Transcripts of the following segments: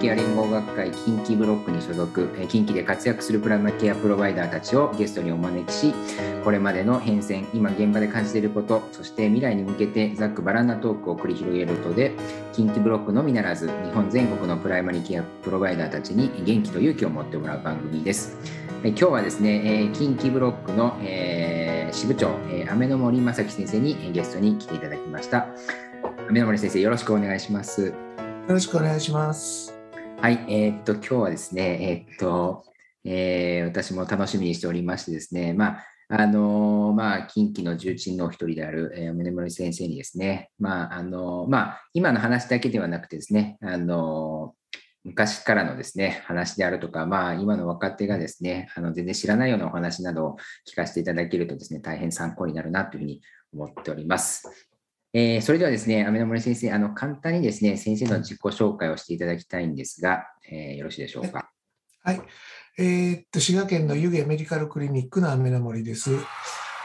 ケア連合学会近畿ブロックに所属、近畿で活躍するプライマリケアプロバイダーたちをゲストにお招きし、これまでの変遷、今現場で感じていること、そして未来に向けてざっくばらんなトークを繰り広げることで、近畿ブロックのみならず、日本全国のプライマリケアプロバイダーたちに元気と勇気を持ってもらう番組です。今日はですね、近畿ブロックの、えー、支部長、雨森正記先生にゲストに来ていただきました。雨の森先生、よろしくお願いします。よろしくお願いします。はい、えー、っと、今日はですね、えー、っと、えー、私も楽しみにしておりましてですね、まあ、あのまあ、近畿の重鎮のお一人である、えー、宗森先生にですね、まあ、あのまあ、今の話だけではなくてですね、あの昔からのですね、話であるとか、まあ、今の若手がですね、あの全然知らないようなお話などを聞かせていただけるとですね、大変参考になるなというふうに思っております。えー、それではですね、雨の森先生、あの簡単にですね、先生の自己紹介をしていただきたいんですが、えー、よろしいでしょうか？はい。えー、っと、滋賀県の湯気メディカルクリニックの雨の森です。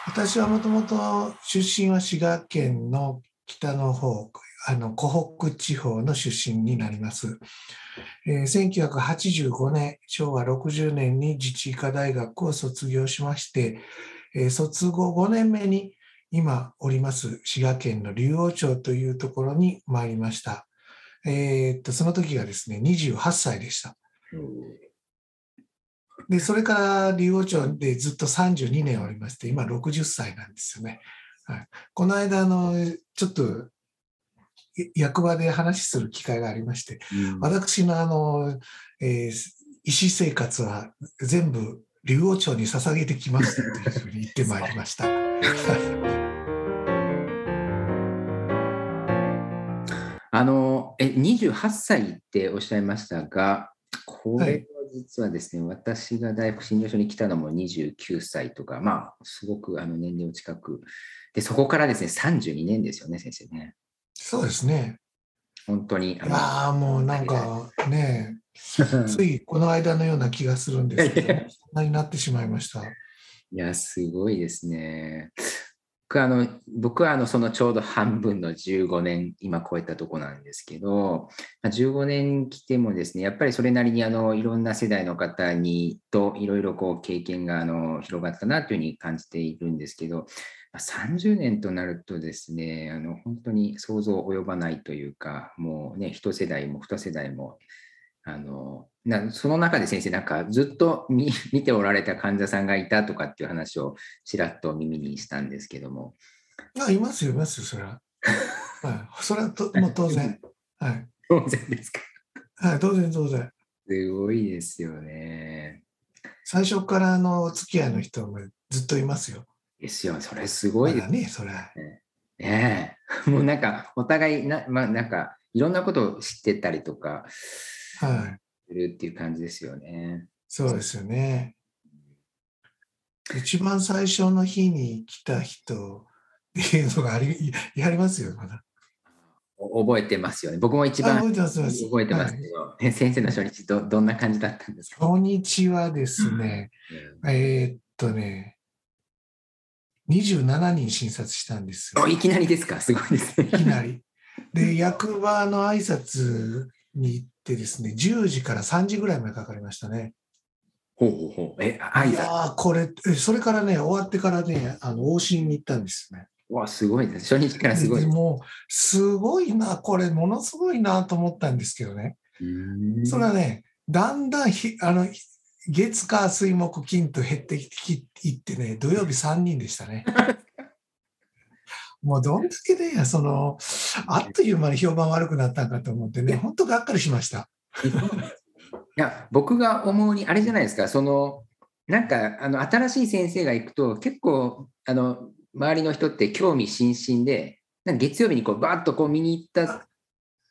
私はもともと出身は滋賀県の北の方、あの湖北地方の出身になります。えー、1985年、昭和60年に自治医科大学を卒業しまして、えー、卒後5年目に今おります滋賀県の竜王町というところに参りました。えー、っと、その時がですね、28歳でした。で、それから竜王町でずっと32年おりまして、今60歳なんですよね。はい、この間、あの、ちょっと役場で話する機会がありまして、うん、私のあの、えー、医師生活は全部竜王町に捧げてきますというふうに言ってまいりました。あのえ28歳っておっしゃいましたが、これは実はですね、はい、私が大学診療所に来たのも29歳とか、まあ、すごくあの年齢を近く、でそこからですね、32年ですよね、先生ね。そうですね。本当に。ああ、もうなんかね、ついこの間のような気がするんですけど、そんなになってしまいました。いや、すごいですね。僕あの僕はあのそのちょうど半分の15年今超えたとこなんですけど15年来てもですねやっぱりそれなりにあのいろんな世代の方にといろいろこう経験があの広がったなというふうに感じているんですけど30年となるとですねあの本当に想像及ばないというかもうね一世代も二世代もあのなその中で先生なんかずっと見見ておられた患者さんがいたとかっていう話をちらっと耳にしたんですけども。あいますよ、いますよ、それは。はい、それはともう当然。はい、当然ですか。はい、当然、当然。すごいですよね。最初からのお付き合いの人もずっといますよ。ですよ、それすごいですね。それ。ねえ。もうなんか、お互いな、まあなんか、いろんなことを知ってたりとか、はい。るっていう感じですよね。そうですよね。一番最初の日に来た人っていうのがありやりますよ、まだ。覚えてますよね。僕も一番覚えてます覚えてますけど、はい、先生の初日ど、どんな感じだったんですか？初日はですね、うん、えー、っとね、27人診察したんですよ。いきなりですか？すごいですね。いきなり。で、役場の挨拶に行ってですね、10時から3時ぐらいまでかかりましたね。ほうほうほう。え、挨拶いやこれ、それからね、終わってからね、あの、往診に行ったんですね。わ、すごいです。初日からすごい。もう、すごいな、これ、ものすごいなと思ったんですけどね。それはね、だんだんひ、あの、月、火、水、木、金と減っていってね、土曜日3人でしたね。もうどんだけね、その、あっという間に評判悪くなったんかと思ってね、本当がっかりしました。いや、僕が思うに、あれじゃないですか、その、なんか、あの、新しい先生が行くと、結構、あの、周りの人って興味津々で、なんか月曜日にこう、バーッとこう見に行った。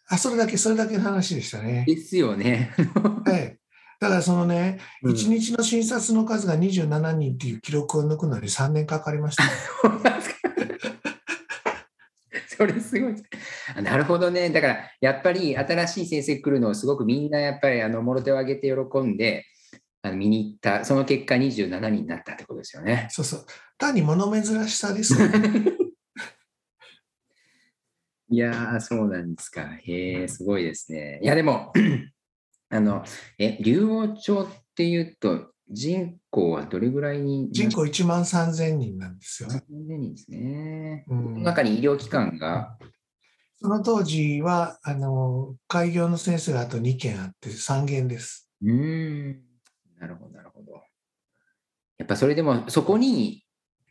あ、それだけ、それだけの話でしたね。ですよね。は い。だからそのね、うん、1日の診察の数が27人っていう記録を抜くのに3年かかりました。それすごい。なるほどね。だから、やっぱり新しい先生来るのをすごくみんなやっぱりあのもろ手を挙げて喜んで、あの見に行った、その結果27人になったってことですよね。そうそう。単に物珍しさですよね。いやー、そうなんですか。へえ、すごいですね。いや、でも、あの、え、竜王町っていうと、人口はどれぐらいに人口1万3000人なんですよね。3000人ですね。うん中に医療機関が、その当時は、あの、開業の先生があと2件あって3件です。うーん、なるほど、なるほど。やっぱそれでも、そこに、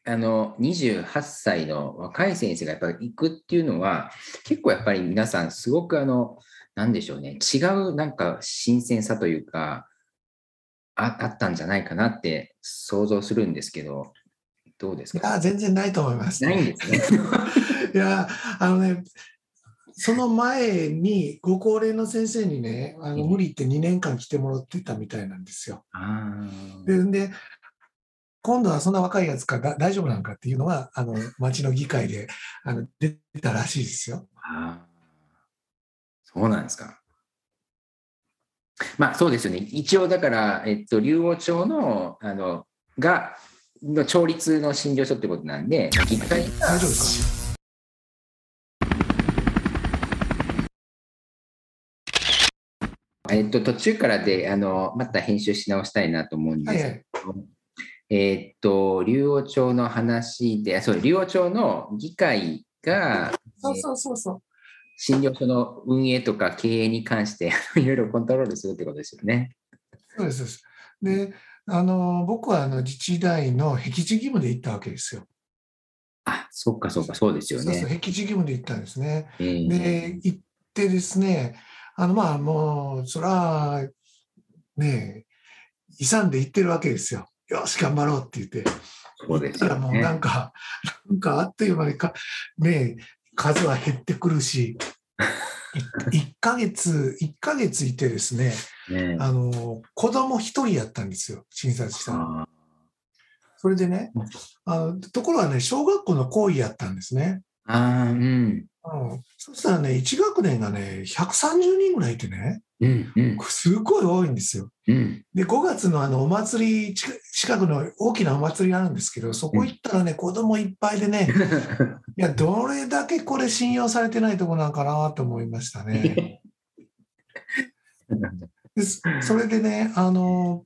あの、28歳の若い先生がやっぱり行くっていうのは、結構やっぱり皆さん、すごくあの、なんでしょうね、違うなんか新鮮さというか、ああったんじゃないかなって想像するんですけど、どうですか？いや、全然ないと思います、ないんですね。いや、あのね、その前にご高齢の先生にね、あの無理って2年間来てもらってたみたいなんですよ。あで、で今度はそんな若いやつかが大丈夫なのかっていうのが、あの町の議会であの出たらしいですよ。そうなんですか。まあそうですよね。一応だから、えっと、竜王町の、あの、が、の町立の診療所ってことなんで、議会が大丈夫ですえっと、途中からで、あの、また編集し直したいなと思うんかですけど、えっと、竜王町の話で、あそう、竜王町の議会が、そうそうそうそう。診療所の運営とか経営に関して いろいろコントロールするってことですよね。そうですそうです。で、あの僕はあの自治大の僻地義務で行ったわけですよ。あ、そっかそっか、そうですよそうそう、ね。僻地義務で行ったんですね。えーで、行ってですね、あの、まあ、もう、そら、ねえ、勇んで行ってるわけですよ。よし、頑張ろうって言って。そうですよだからもうなんね。か、なんかあっという間にか、ねえ、数は減ってくるし、1ヶ月、一ヶ月いてですね、ねあの、子供一人やったんですよ、診察したの。あそれでね、あのところがね、小学校の講義やったんですね。あー、うん。うん、そしたらね、1学年がね、130人ぐらいいてね、うん、うん、すごい多いんですよ。うん。で、5月のあのお祭り、近近くの大きなお祭りがあるんですけど、そこ行ったらね、子供いっぱいでね、いや、どれだけこれ信用されてないとこなんかなと思いましたね。ですそれでね、あの、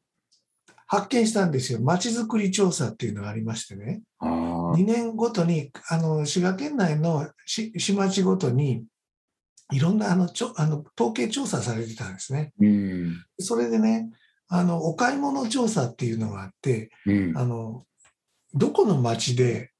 発見したんですよ。まちづくり調査っていうのがありましてね。あー2年ごとに、あの、滋賀県内のし市町ごとに、いろんなあのちょあの統計調査されてたんですね。うん、それでね、あの、お買い物調査っていうのがあって、うん、あの、どこの町で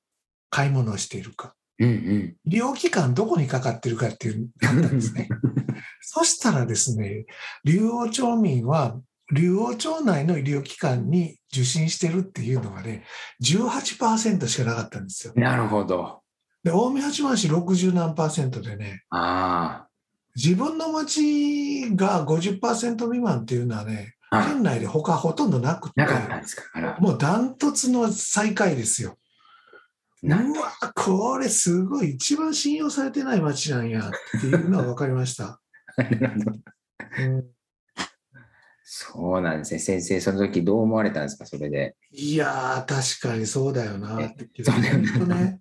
買い物をしているか、うん、うん。医療機関どこにかかってるかっていうのがあったんですね。そしたらですね、竜王町民は、竜王町内の医療機関に受診してるっていうのがね、18%しかなかったんですよ。なるほど。で、近江八幡市60何パーセントでね、あ自分の町が50%未満っていうのはね、県内で他ほとんどなくて、なかったんですか。あら。もうダントツの最下位ですよ。うなわ、これすごい、一番信用されてない町なんやっていうのは分かりました。うんそうなんですね。先生、その時どう思われたんですか、それで？いやー、確かにそうだよなって。そうだよね本当ね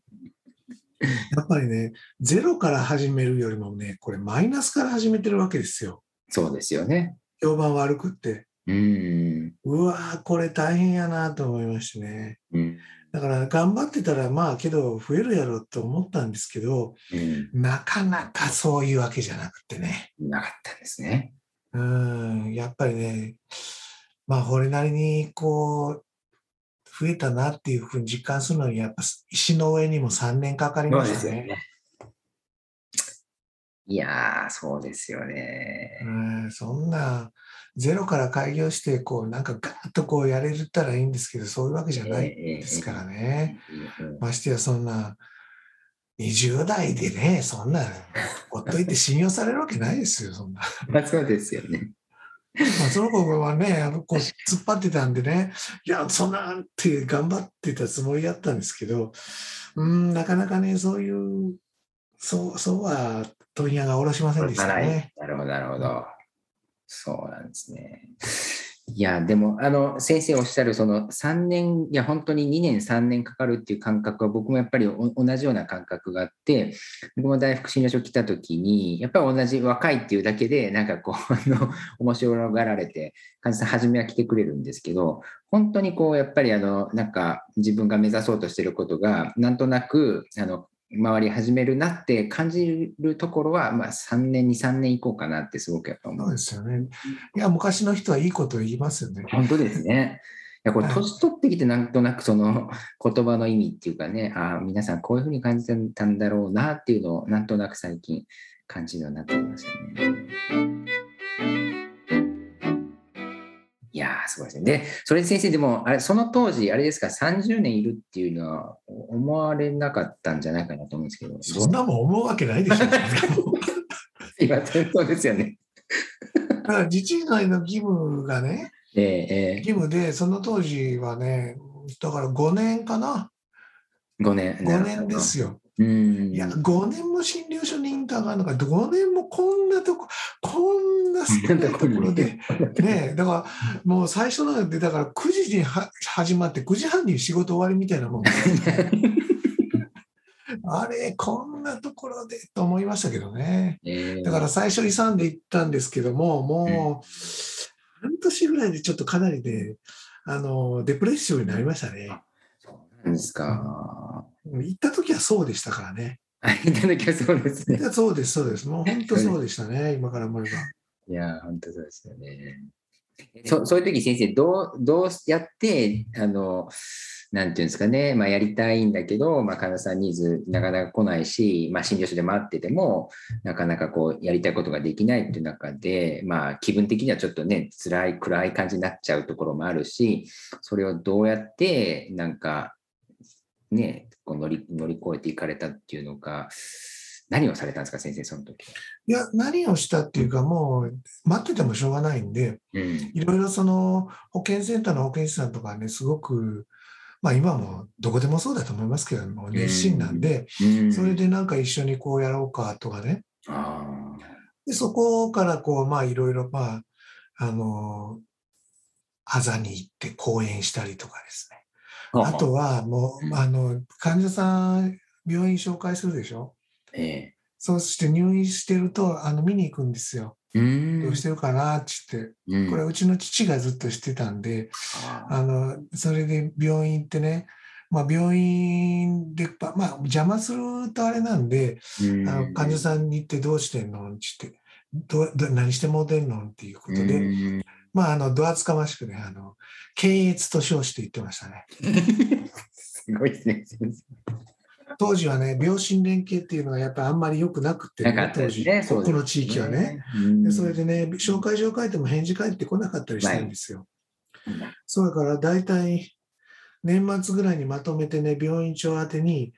やっぱりね、ゼロから始めるよりもね、これマイナスから始めてるわけですよ。そうですよね。評判悪くって。うん。うわー、これ大変やなと思いましてね。うん。だから頑張ってたら、まあけど増えるやろと思ったんですけど、うん。なかなかそういうわけじゃなくてね。なかったんですね。うん、やっぱりね、まあ、これなりにこう、増えたなっていうふうに実感するのに、やっぱ石の上にも3年かかりましたね。いやー、そうですよね。うん、そんな、ゼロから開業して、こう、なんかガーッとこうやれたらいいんですけど、そういうわけじゃないですからね。うんましてや、そんな、20代でね、そんな、ほっといて信用されるわけないですよ、そんな。まあ、そうですよね。まあ、その子はね、あのこう突っ張ってたんでね、いや、そんなって頑張ってたつもりだったんですけど、うん、なかなかね、そういう、そう、そうは問屋が下ろしませんでしたなね。るほど、なるほど。そうなんですね。いや、でも、あの、先生おっしゃる、その3年、いや、本当に2年、3年かかるっていう感覚は、僕もやっぱり同じような感覚があって、僕も大福診療所来た時に、やっぱり同じ若いっていうだけで、なんかこう、あの、面白がられて、患者さん初めは来てくれるんですけど、本当にこう、やっぱりあの、なんか自分が目指そうとしてることが、なんとなく、あの、回り始めるなって感じるところは、まあ、3年、2、3年いこうかなってすごくやっぱ思う。そうですよね。いや、昔の人はいいこと言いますよね。本当ですね。いやこれ年取ってきてなんとなくその言葉の意味っていうかね、ああ、皆さんこういうふうに感じてたんだろうなっていうのをなんとなく最近感じるようになってきましたね。いやー、すごいですね。で、それで先生、でも、あれ、その当時、あれですか、30年いるっていうのは思われなかったんじゃないかなと思うんですけど。そんなもん思うわけないでしょ。今、そうですよね。だから自治会の義務がね、えーえー、義務で、その当時はね、だから5年かな。5年。5年ですよ。うんいや、5年も診療所にインターがあるのか、5年もこんなとこ、こんな少ないところで、ねだからもう最初なんて、だから9時に始まって9時半に仕事終わりみたいなもん。あれ、こんなところでと思いましたけどね。だから最初勇んで行ったんですけども、もう半年ぐらいでちょっとかなりで、あの、デプレッションになりましたね。そうなんですか。行った時はそうでしたからね。行った時はそうですね。そうです、そうです。もう本当そうでしたね、今から思えば。いや、本当そうですよね。そそういう時先生どう、どうやって、あの、なんていうんですかね、まあ、やりたいんだけど、まあ、患者さんニーズなかなか来ないし、まあ、診療所で待ってても、なかなかこう、やりたいことができないっていう中で、まあ、気分的にはちょっとね、辛い、暗い感じになっちゃうところもあるし、それをどうやって、なんか、ね、こう乗り乗り越えていかれたっていうのか、何をされたんですか、先生、その時いや、何をしたっていうか、もう待っててもしょうがないんで、いろいろその保健センターの保健師さんとかね、すごく、まあ今もどこでもそうだと思いますけども、熱心なんで、それでなんか一緒にこうやろうかとかね。でそこからこう、まあいろいろ、まあ、あの、あざに行って講演したりとかですね。あとはもう、あの、患者さん、病院紹介するでしょ？ええ、そうして入院してると、あの、見に行くんですよ。どうしてるかなって言って、うん、これうちの父がずっとしてたんで、あの、それで病院行ってね、まあ、病院で、まあ、邪魔するとあれなんで、あの患者さんに行ってどうしてんのって言って、ど何しても出んのっていうことで、まあ、あの、ドアつかましくね、あの、検閲と称して言ってましたね。すごいですね。当時はね、病診連携っていうのはやっぱりあんまり良くなくて、ね、当時、ね、この地域はね。でそれでね、紹介状書いても返事返ってこなかったりしたんですよ。そうだから大体、年末ぐらいにまとめてね、病院長宛てに、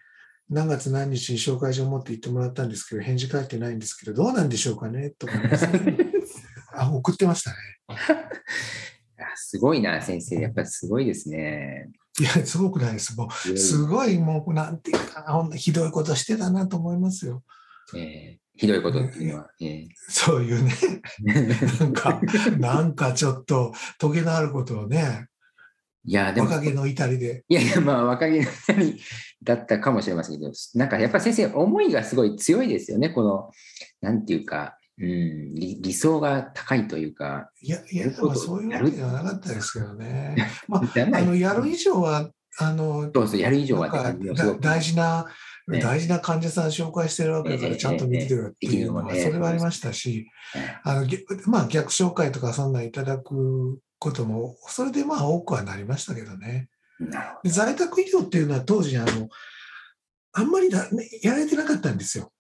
何月何日に紹介状を持って行ってもらったんですけど、返事返ってないんですけど、どうなんでしょうかねとか、ね、あ、送ってましたね。すごいな、先生。やっぱりすごいですね。いや、すごくないです。もう、すごい、もう、なんていうかな、ほんひどいことしてたなと思いますよ。えー、ひどいことっていうのは。えー、そういうね、なんか、なんかちょっと、トゲのあることをね、いや、でも。若気の至りで。いやいや、まあ、若気の至りだったかもしれませんけど、なんかやっぱ先生、思いがすごい強いですよね、この、なんていうか、うん、理理想が高いというか。いや、いや、まあ、そういうわけではなかったですけどね。まあ、あのやる以上は、あの、そうそうやる以上は大事な、ね、大事な患者さん紹介してるわけだから、ちゃんと見てるっていうのは、それはありましたし、あのまあ、逆紹介とかそんなんいただくことも、それでまあ多くはなりましたけどね。在宅医療っていうのは当時、あの、あんまりだ、ね、やられてなかったんですよ。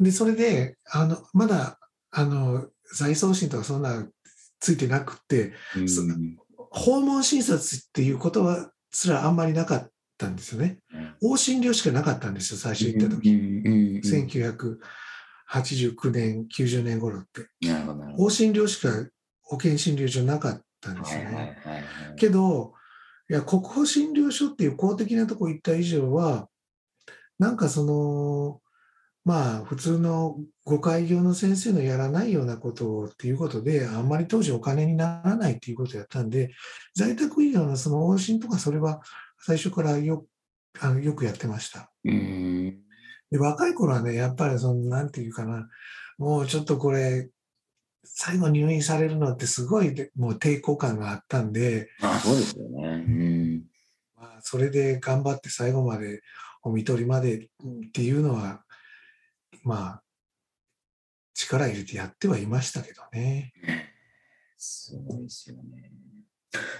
で、それで、あの、まだ、あの、在送信とかそんなついてなくて、訪問診察っていうことはすらあんまりなかったんですよね。往診療しかなかったんですよ、最初行った時。1989年、90年頃って。往診療しか保健診療所なかったんですよね。けど、いや、国保診療所っていう公的なとこ行った以上は、なんかその、まあ普通のご開業の先生のやらないようなことっていうことで、あんまり当時お金にならないっていうことをやったんで、在宅医療のその往診とかそれは最初からよあのよくやってました。うん。で若い頃はね、やっぱりその、なんていうかな、もうちょっとこれ、最後入院されるのってすごいでもう抵抗感があったんで、あそうですよね。うん。まあ、それで頑張って最後までお見取りまでっていうのは、まあ、力入れてやってはいましたけどね。すごいですよね。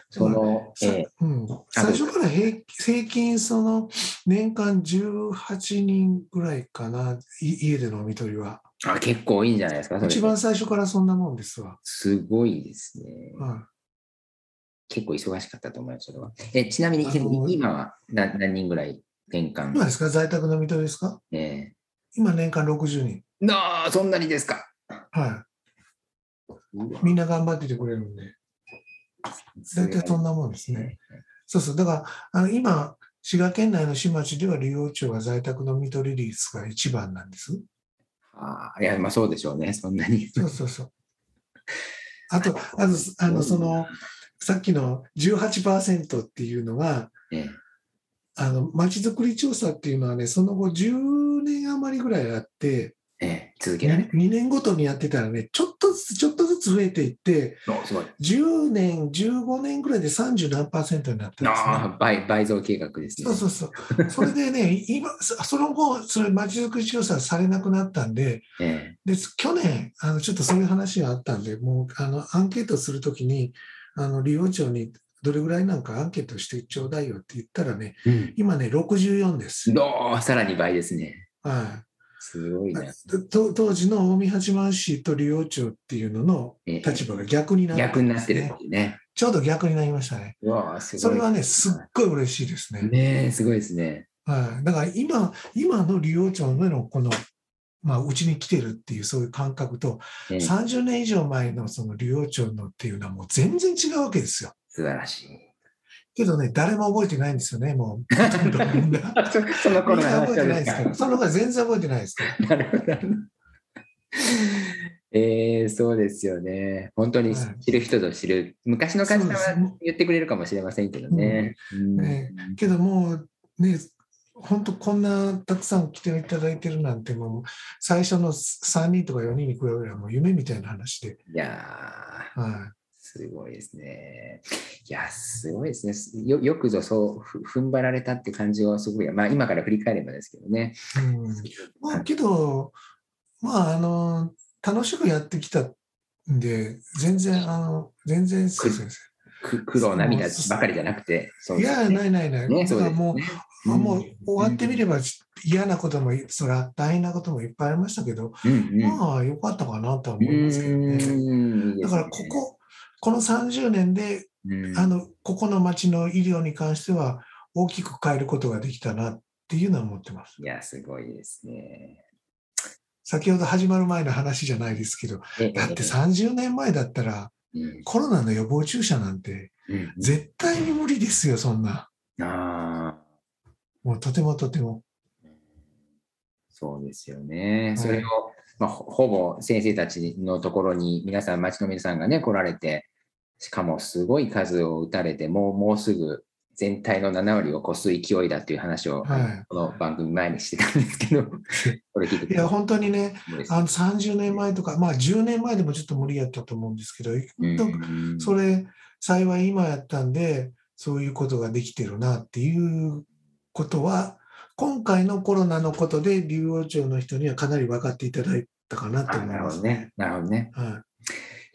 その、さえうん、最初から平平均その年間18人ぐらいかな、い家でのお見取りは。ーあ結構いいんじゃないですか、一番最初からそんなもんですわ。すごいですね。は結構忙しかったと思います、それは。えちなみに今は何何人ぐらい年間？い、今ですか？在宅のお見取りですか？え今年間60人。ー、なあ、そんなにですか？はい。みんな頑張っててくれるんで。大体そんなもんですね。そうそう。だから、あの今、滋賀県内の市町では利用庁が在宅の見取り率が一番なんです。ああ、いや、まあそうでしょうね、そんなに。そうそうそう。あと、あと、あの、その、さっきの18%っていうのが、えあの、町づくり調査っていうのはね、その後10年余りぐらいあって、えええ続けられる。2年ごとにやってたらね、ちょっとずつ、ちょっとずつ増えていって、おすごい。10年、15年ぐらいで30何パーセントになったんですね。倍倍増計画ですね。そうそうそう。それでね、今、そその後、それ、町づくり調査されなくなったんで、えで、去年、あの、ちょっとそういう話があったんで、もう、あの、アンケートするときに、あの、利用庁にどれぐらいなんかアンケートしてちょうだいよって言ったらね、えうん。今ね、64です。どうさらに倍ですね。はすごいい。な。と当時の近江八幡市と利用庁っていうののええ立場が逆になった、逆になってるっていうね。ちょうど逆になりましたね。それはね、すっごい嬉しいですね。ねえ、すごいですね。はい、だから今、今の利用庁でのこの、まあ、うちに来てるっていうそういう感覚と、ええ30年以上前のその利用庁のっていうのはもう全然違うわけですよ。素晴らしい。けどね、誰も覚えてないんですよね、もう。そ その頃の話覚えてないですか？から。その頃全然覚えてないですから。なるほど。えー、そうですよね。本当にはい知る人ぞ知る。昔の会社は言ってくれるかもしれませんけどね。けどもうね、本当こんなたくさん来ていただいてるなんて、もう最初の3人とか4人に比べればもう夢みたいな話で。いやー、はすごいですね。いや、すごいですね。よよくぞそうふ踏ん張られたって感じはすごい。まあ今から振り返ればですけどね。い。うん。まあけど、まああの、楽しくやってきたんで、全然、あの、全然、そうですく苦労涙ばかりじゃなくて。そういや、ないないない。ね、からもう、ね。あもう終わってみれば嫌なことも、そら大変なこともいっぱいありましたけど、うんうんまあ良かったかなとはう思いますけどねだからここ、この30年で、うんあの、ここの町の医療に関しては大きく変えることができたなっていうのは思ってます。いや、すごいですね。先ほど始まる前の話じゃないですけど、えだって30年前だったらうんコロナの予防注射なんてうん絶対に無理ですよ、そんな。あもうとてもとても。ーそうですよね。いそれを、まあ、ほほぼ先生たちのところに皆さん、町の皆さんがね、来られて、しかもすごい数を打たれて、もうもうすぐ全体の7割を超す勢いだっていう話を、はいこの番組前にしてたんですけど、これ聞いてくいや、本当にね、あの30年前とか、まあ10年前でもちょっと無理やったと思うんですけど、うんそれ、幸い今やったんで、そういうことができてるなっていうことは、今回のコロナのことで、竜王町の人にはかなり分かっていただいたかなとあ思います。なるほどね。なるほどね。はい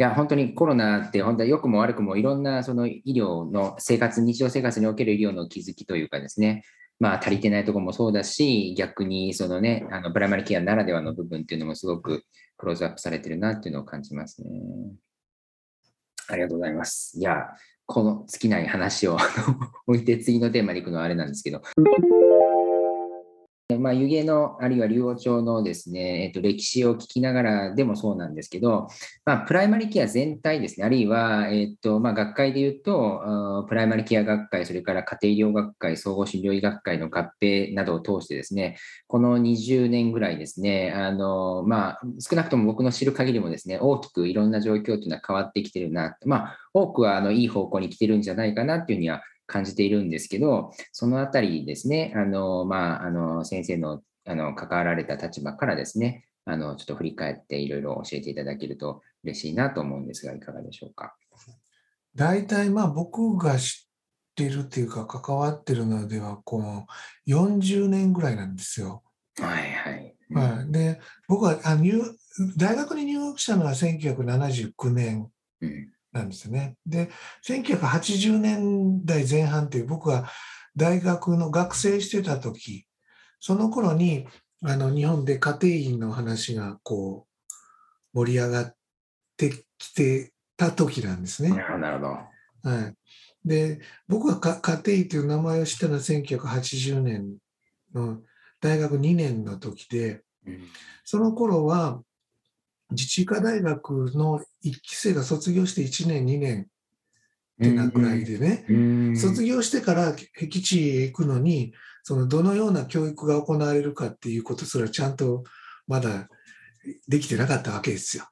や、本当にコロナって、本当は良くも悪くもいろんなその医療の生活、日常生活における医療の気づきというかですね、まあ足りてないところもそうだし、逆にそのね、あのプライマリケアならではの部分っていうのもすごくクローズアップされてるなっていうのを感じますね。ありがとうございます。いや、この尽きない話を 置いて次のテーマに行くのはあれなんですけど、まあ、湯気の、あるいは竜王町のですね、えっと、歴史を聞きながらでもそうなんですけど、まあ、プライマリケア全体ですね、あるいは、えっと、まあ、学会で言うと、プライマリケア学会、それから家庭医療学会、総合診療医学会の合併などを通してですね、この20年ぐらいですね、あの、まあ、少なくとも僕の知る限りもですね、大きくいろんな状況というのは変わってきてるな、まあ、多くは、あの、いい方向に来てるんじゃないかなっていうふうには感じているんですけど、そのあたりですね、あの、まあ、あの、先生の、あの、関わられた立場からですね、あの、ちょっと振り返っていろいろ教えていただけると嬉しいなと思うんですが、いかがでしょうか？大体、まあ、僕が知ってるっていうか、関わってるのでは、この40年ぐらいなんですよ。はいはい。はい、で、僕はあ入大学に入学したのは1979年なんですよね。で、1980年代前半っていう僕が大学の学生してた時、その頃にあの日本で家庭院の話がこう盛り上がってきてた時なんですね。なるほど。はい。で、僕が家庭医という名前を知ったのは1980年の大学2年の時で、その頃は自治医科大学の1期生が卒業して1年、2年ってなぐらいでね、卒業してから僻地へ行くのに、そのどのような教育が行われるかっていうことすらちゃんとまだできてなかったわけですよ。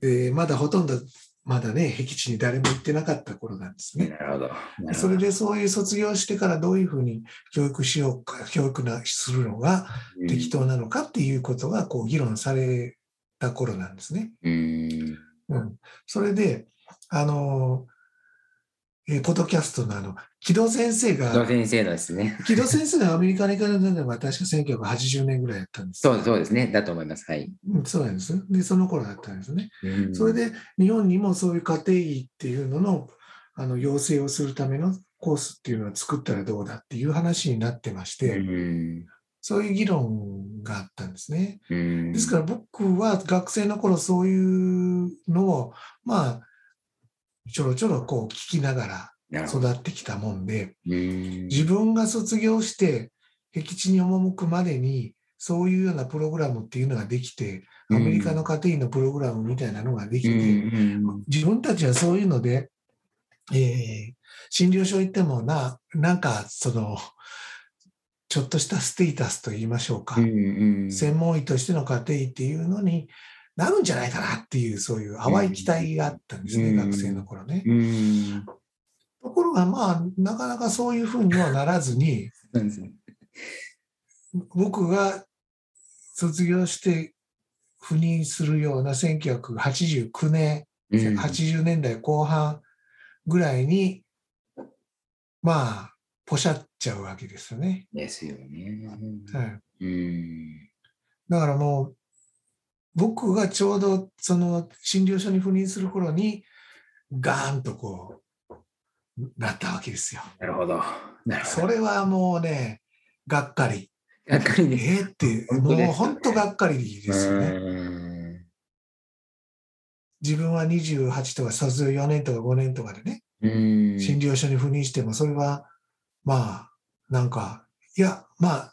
でまだほとんどまだね、僻地に誰も行ってなかった頃なんですね。なるほど。それでそういう卒業してからどういうふうに教育しようか、教育なするのが適当なのかっていうことがこう議論された頃なんですね。うん、うん、それで、あの、えー、ポッドキャストのあの、木戸先生が、木戸先生ですね。木戸先生がアメリカに行かれたのは確か1980年ぐらいやったんです。そうそうですね。だと思います。はい。うん、そうなんです。で、その頃だったんですね。それで、日本にもそういう家庭医っていうのの、あの、養成をするためのコースっていうのを作ったらどうだっていう話になってまして、そういう議論があったんですね。ですから僕は学生の頃そういうのを、まあ、ちょろちょろこう聞きながら育ってきたもんで、自分が卒業して僻地に赴くまでに、そういうようなプログラムっていうのができて、アメリカの家庭医のプログラムみたいなのができて、自分たちはそういうので、えー、診療所行ってもな、なんかその、ちょっとしたステータスと言いましょうか、専門医としての家庭医っていうのになるんじゃないかなっていう、そういう淡い期待があったんですね、学生の頃ね。ところが、まあ、なかなかそういうふうにはならずに、僕が卒業して赴任するような1989年、80年代後半ぐらいに、まあ、ポシャっちゃうわけですよね。ですよね。はい、うんだからもう、僕がちょうどその診療所に赴任する頃に、ガーンとこう、なったわけですよ。なるほど。なるほどそれはもうね、がっかり。がっかりね。えー、って、もう本当がっかりですよね。自分は28とか卒業4年とか5年とかでね、診療所に赴任しても、それはまあ、なんか、いや、まあ、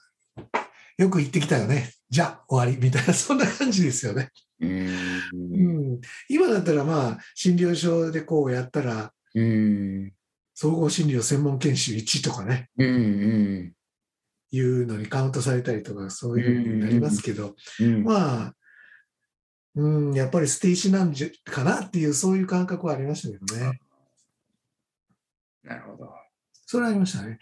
よく言ってきたよね。じゃあ終わりみたいな、そんな感じですよね。うん、今だったらまあ、診療所でこうやったら、総合診療専門研修1とかね、うんうんいうのにカウントされたりとか、そういうふうになりますけど、まあ、うん、やっぱり捨て石なんじゃかなっていう、そういう感覚はありましたけどね。なるほど。それはありましたね。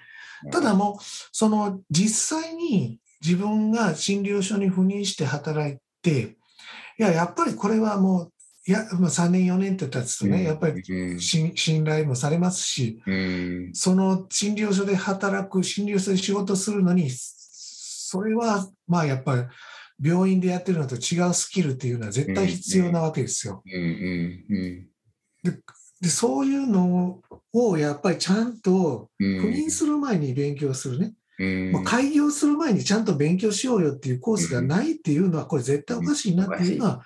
ただもう、その実際に自分が診療所に赴任して働いて、いや、やっぱりこれはもう、いや、まあ、3年、4年って経つとね、やっぱり信頼もされますし、その診療所で働く、診療所で仕事するのに、それは、まあやっぱり、病院でやってるのと違うスキルっていうのは絶対必要なわけですよ。ででそういうのをやっぱりちゃんと赴任する前に勉強するね。もう開業する前にちゃんと勉強しようよっていうコースがないっていうのは、これ絶対おかしいなっていうのは、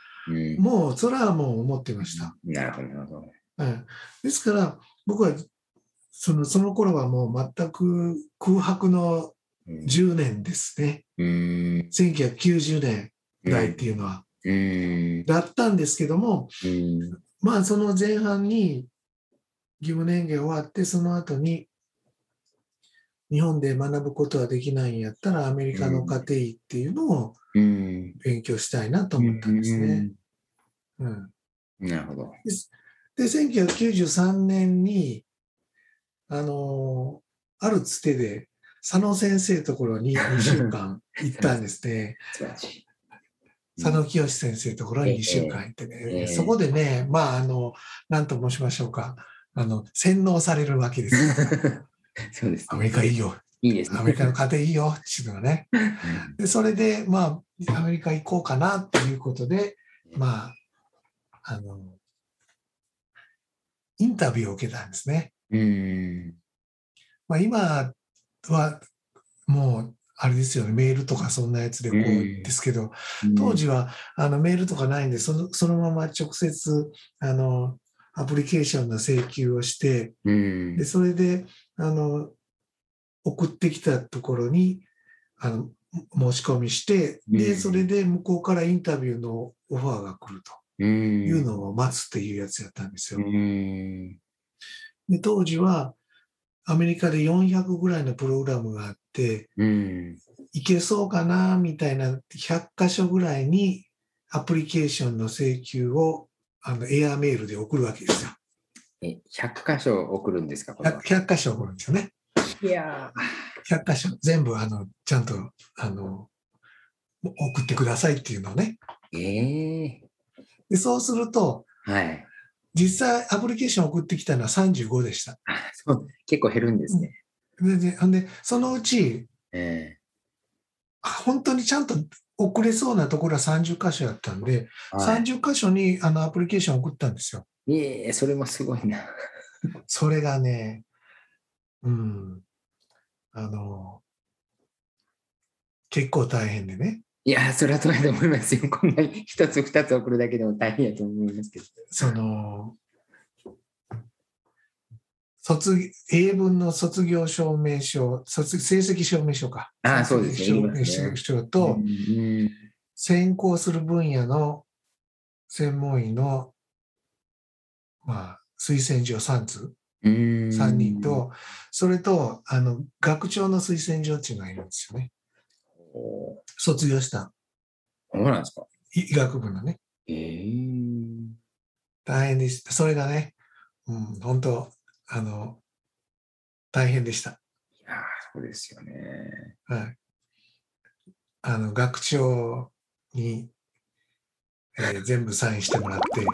もうそれはもう思ってました。なるほど、なるほど。はい、ですから、僕はそのその頃はもう全く空白のうん10年ですね。うん。1990年代っていうのは。うん。だったんですけども、うん。まあその前半に義務年限終わって、その後に日本で学ぶことはできないんやったらアメリカの家庭医っていうのをうん。勉強したいなと思ったんですね。なるほど。で、1993年に、あのあるつてで佐野先生のところに2週間行ったんですね。素晴らしい。佐野清先生のところに2週間行ってね、ええそこでね、まあ、あの、なんと申しましょうか、あの、洗脳されるわけです。そうです、アメリカいいよ、いいですね。アメリカの家庭いいよっていうのはね。で、それで、まあ、アメリカ行こうかなっていうことで、まあ、あの、インタビューを受けたんですね。うん。まあ、今は、もう、あれですよね、メールとかそんなやつでこううん。ですけど、当時はあのメールとかないんでその、そのまま直接あのアプリケーションの請求をして、うん。でそれであの送ってきたところにあの申し込みして、でうん。それで向こうからインタビューのオファーが来ると。うん。いうのを待つっていうやつやったんですよ。うん。で当時はアメリカで400ぐらいのプログラムがあって、うんいけそうかなみたいな100箇所ぐらいにアプリケーションの請求をあのエアメールで送るわけですよ。え、100箇所送るんですかこれは？100, 100箇所送るんですよね。いや100箇所全部あのちゃんとあの送ってくださいっていうのをね。ーええでそうするとはい。実際アプリケーション送ってきたのは35でした。結構減るんですね。ででほんでそのうちえあ本当にちゃんと送れそうなところは30箇所やったんで、えはい30箇所にあのアプリケーション送ったんですよ。いえいえ、それもすごいな。それがね、うん、あの、結構大変でね、いや、それはそうやと思いますよ。こんなに一つ二つ送るだけでも大変やと思いますけど。その、卒英文の卒業証明書、卒成績証明書か。ああそうですね証明書と、うん専攻する分野の専門医の、まあ、推薦状3通、うん3人と、それと、あの、学長の推薦状っていうのがいるんですよね。卒業したそうなんですか。い医学部のね。ええ大変でした。それがね、うん、本当、あの、大変でした。いやー、そうですよね。はい。あの、学長に、えー全部サインしてもらって、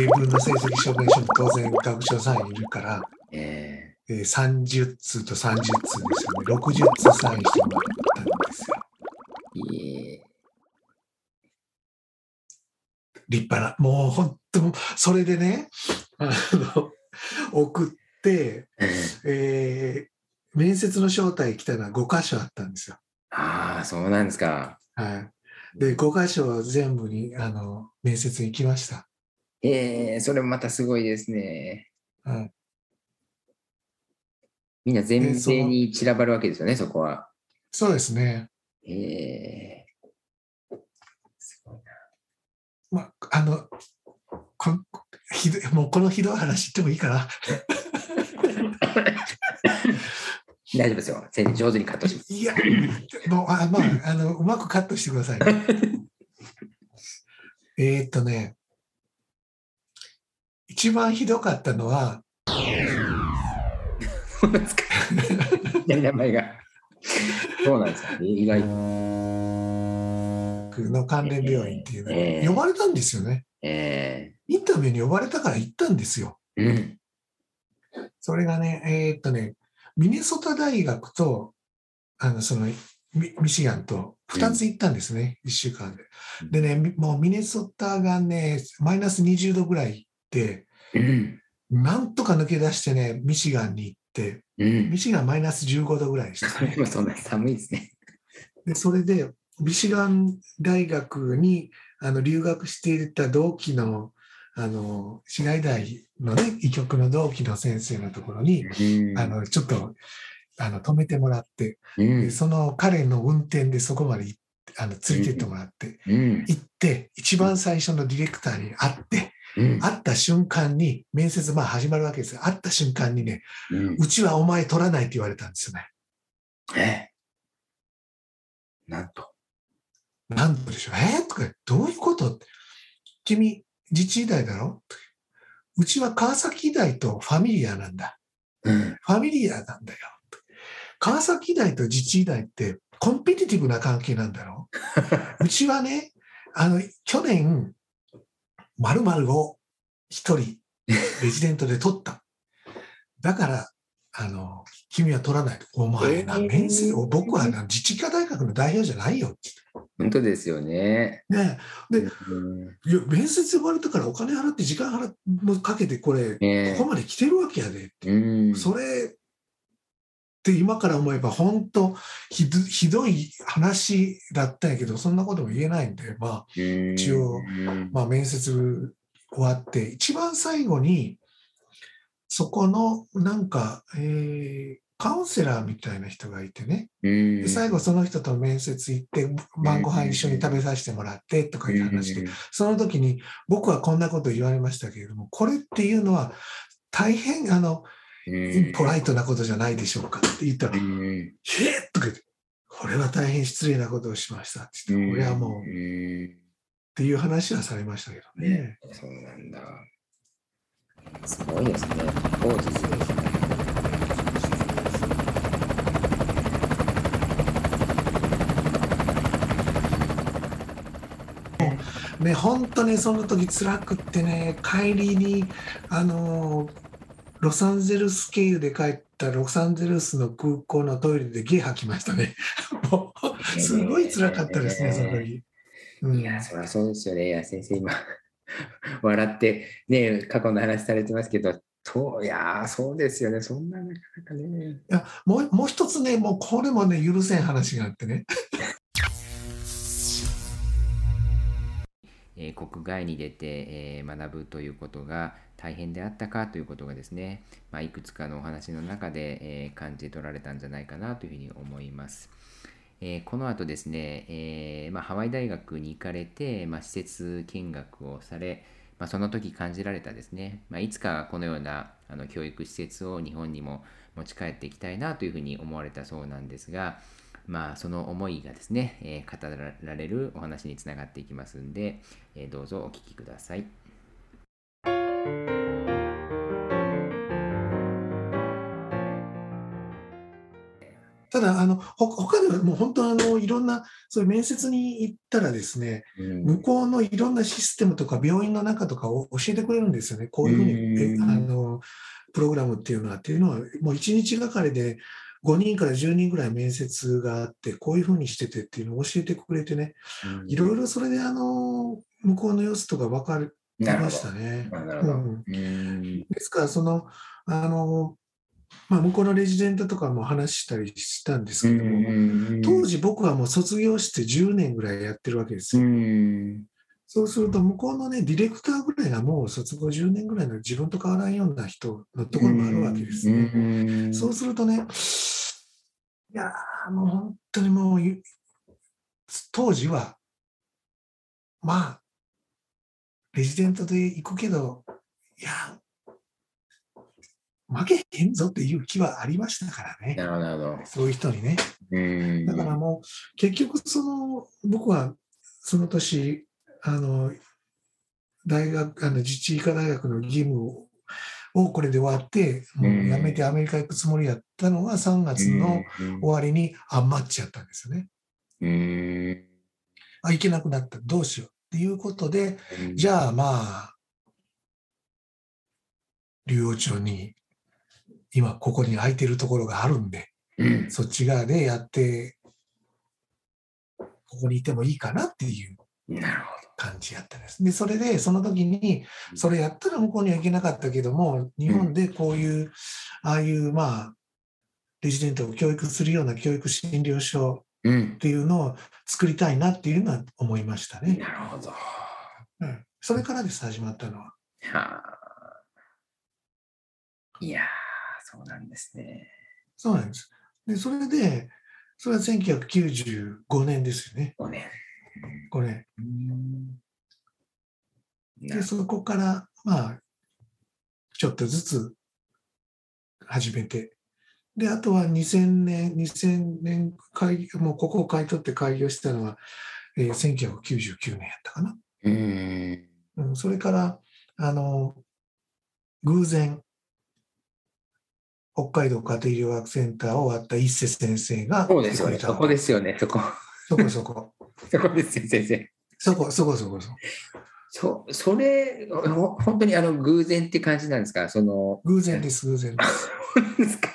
英文の成績証明書も当然学長サインいるから、ええー30通と30通ですよね。60通サインしてもらったんですよ。えいえ立派な。もう本当、それでね、あの、送って、えー面接の招待来たのは5箇所あったんですよ。ああ、そうなんですか。はい。で、5箇所全部に、あの、面接に行きました。ええそれもまたすごいですね。はい。みんな全米に散らばるわけですよね、そこは。そうですね。ええすごいまあ、あの、こひどいもうこのひどい話言ってもいいかな。大丈夫ですよ。先生、上手にカットします。いや、もう、あまあ、あの、うまくカットしてくださいね。えーっとね、一番ひどかったのは、そうなんですか。名前が。そうなんですか。え意外と。の関連病院っていうのにええ呼ばれたんですよね。えインタビューに呼ばれたから行ったんですよ。えうん。それがね、えーっとね、ミネソタ大学と、あの、その、ミミシガンと2つ行ったんですね、1週間で。でね、みもうミネソタがね、マイナス20度ぐらい行って、うん。なんとか抜け出してね、ミシガンに行って、うん。ミ。シガンマイナス15度ぐらいでしたそれもそんな寒いですね。で、それで、ミシガン大学にあの留学していた同期の、あの、市外大のね、医局の同期の先生のところに、うん。あの、ちょっとあの止めてもらって、うん。でその彼の運転でそこまであのついてってもらって、うん。行って、一番最初のディレクターに会って、うん会った瞬間に、面接まあ始まるわけですよ。会った瞬間にね、うちはお前取らないって言われたんですよね。えなんと。なんでしょうえーとか、どういうこと？君、自治医大だろ？うちは川崎医大とファミリアなんだ。うんファミリアなんだよ。川崎医大と自治医大ってコンペティティブな関係なんだろ？うちはね、あの、去年、〇〇を一人、レジデントで取った。だから、あの、君は取らない。お前な、えー面接、僕はな、自治医科大学の代表じゃないよ本当ですよね。ねでうん面接呼ばれたからお金払って時間払ってかけてこれ、ねここまで来てるわけやでって。うんそれって今から思えば本当ひどひどい話だったんやけど、そんなことも言えないんで、まあ、一応うんまあ面接終わって、一番最後に、そこのなんか、えーカウンセラーみたいな人がいてね、最後その人と面接行って、晩ご飯一緒に食べさせてもらってとかいう話で、その時に僕はこんなこと言われましたけれども、これっていうのは大変あの、うんポライトなことじゃないでしょうかって言ったら、うんへえとか言って、これは大変失礼なことをしましたって言って、これはもうっうんていう話はされましたけどね。そうなんだ。すごいですね。当時ですね。ね、本当ね、その時辛くってね、帰りに、あのーロサンゼルス経由で帰ったロサンゼルスの空港のトイレでゲー吐きましたね。すごい辛かったですね、その時。うんいや、そりゃそうですよね。いや、先生、今、笑って、ね、過去の話されてますけど、といやー、そうですよね。そんな、なかなかね。いやもうもう一つね、もうこれもね、許せん話があってね。えー国外に出て、えー学ぶということが大変であったかということがですね、まあ、いくつかのお話の中で、えー感じ取られたんじゃないかなというふうに思います。えーこの後ですね、えーまあ、ハワイ大学に行かれて、まあ、施設見学をされ、まあ、その時感じられたですね、まあ、いつかこのようなあの教育施設を日本にも持ち帰っていきたいなというふうに思われたそうなんですが、まあ、その思いがですね、えー語られるお話につながっていきますんで、えーどうぞお聞きください。ただ、あの、ほ他ではもう本当あの、いろんな、そういう面接に行ったらですね、うん。向こうのいろんなシステムとか病院の中とかを教えてくれるんですよね。こういうふうに、うん。えあの、プログラムっていうのは、っていうのは、もう1日がかりで5人から10人ぐらい面接があって、こういうふうにしててっていうのを教えてくれてね、いろいろそれであの、向こうの様子とか分かりましたね。ですから、その、あの、まあ、向こうのレジデントとかも話したりしたんですけども、当時僕はもう卒業して10年ぐらいやってるわけですうよ。ん。そうすると、向こうのね、ディレクターぐらいがもう卒業10年ぐらいの自分と変わらんような人のところもあるわけですね。うんそうするとね、いやーもう本当にもうゆ、当時は、まあ、レジデントで行くけど、いや、負けへんぞっていう気はありましたからね。なるほど。そういう人にね。うんだからもう、結局、その、僕はその年、あの、大学、あの、自治医科大学の義務を、をこれで終わって、もう辞めてアメリカ行くつもりやったのが3月の終わりにアンマッチやったんですよね。うんあ、行けなくなった。どうしよう。っていうことで、うん。じゃあまあ、竜王町に、今ここに空いてるところがあるんで、うん。そっち側でやって、ここにいてもいいかなっていう感じやったんです。で、それで、その時に、それやったら向こうには行けなかったけども、日本でこういう、ああいう、まあ、レジデントを教育するような教育診療所っ。ていうのを作りたいなっていうのは思いましたね。なるほど。はうん、それからです、始まったのは。あ。いやー、そうなんですね。そうなんです。で、それで、それは1995年ですよね。5年。これ。なで、そこから、まあ、ちょっとずつ始めて。で、あとは2000年、2000年開、もうここを買い取って開業したのは、えー1999年やったかな。うん。うん、それから、あの、偶然、北海道家庭医療学センターを終わった一瀬先生がそうですよね。そこですよね。そこ。そこそこ。そこですよ、先生。そこ、そこそこそこ。そそれ、ほ本当にあの偶然って感じなんですか？その、偶然です、偶然です。ですか？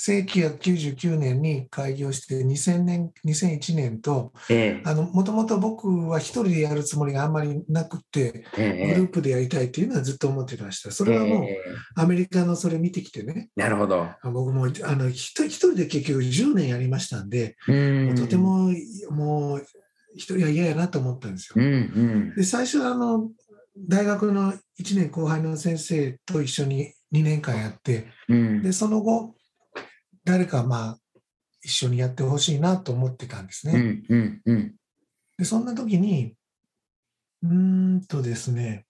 1999年に開業して2000年、2001年と、えあの、もともと僕は一人でやるつもりがあんまりなくて、ええグループでやりたいっていうのはずっと思ってました。そえれはもうええアメリカのそれ見てきてね、なるほど。あ僕もあの一人一人で結局10年やりましたんで、うんとて、ももう一人は嫌やなと思ったんですよ。うんうん。で、最初はあの、大学の1年後輩の先生と一緒に2年間やって、うんで、その後、誰かまあ、一緒にやってほしいなと思ってたんですね。うんうんうん。で、そんな時に、うーんとですね、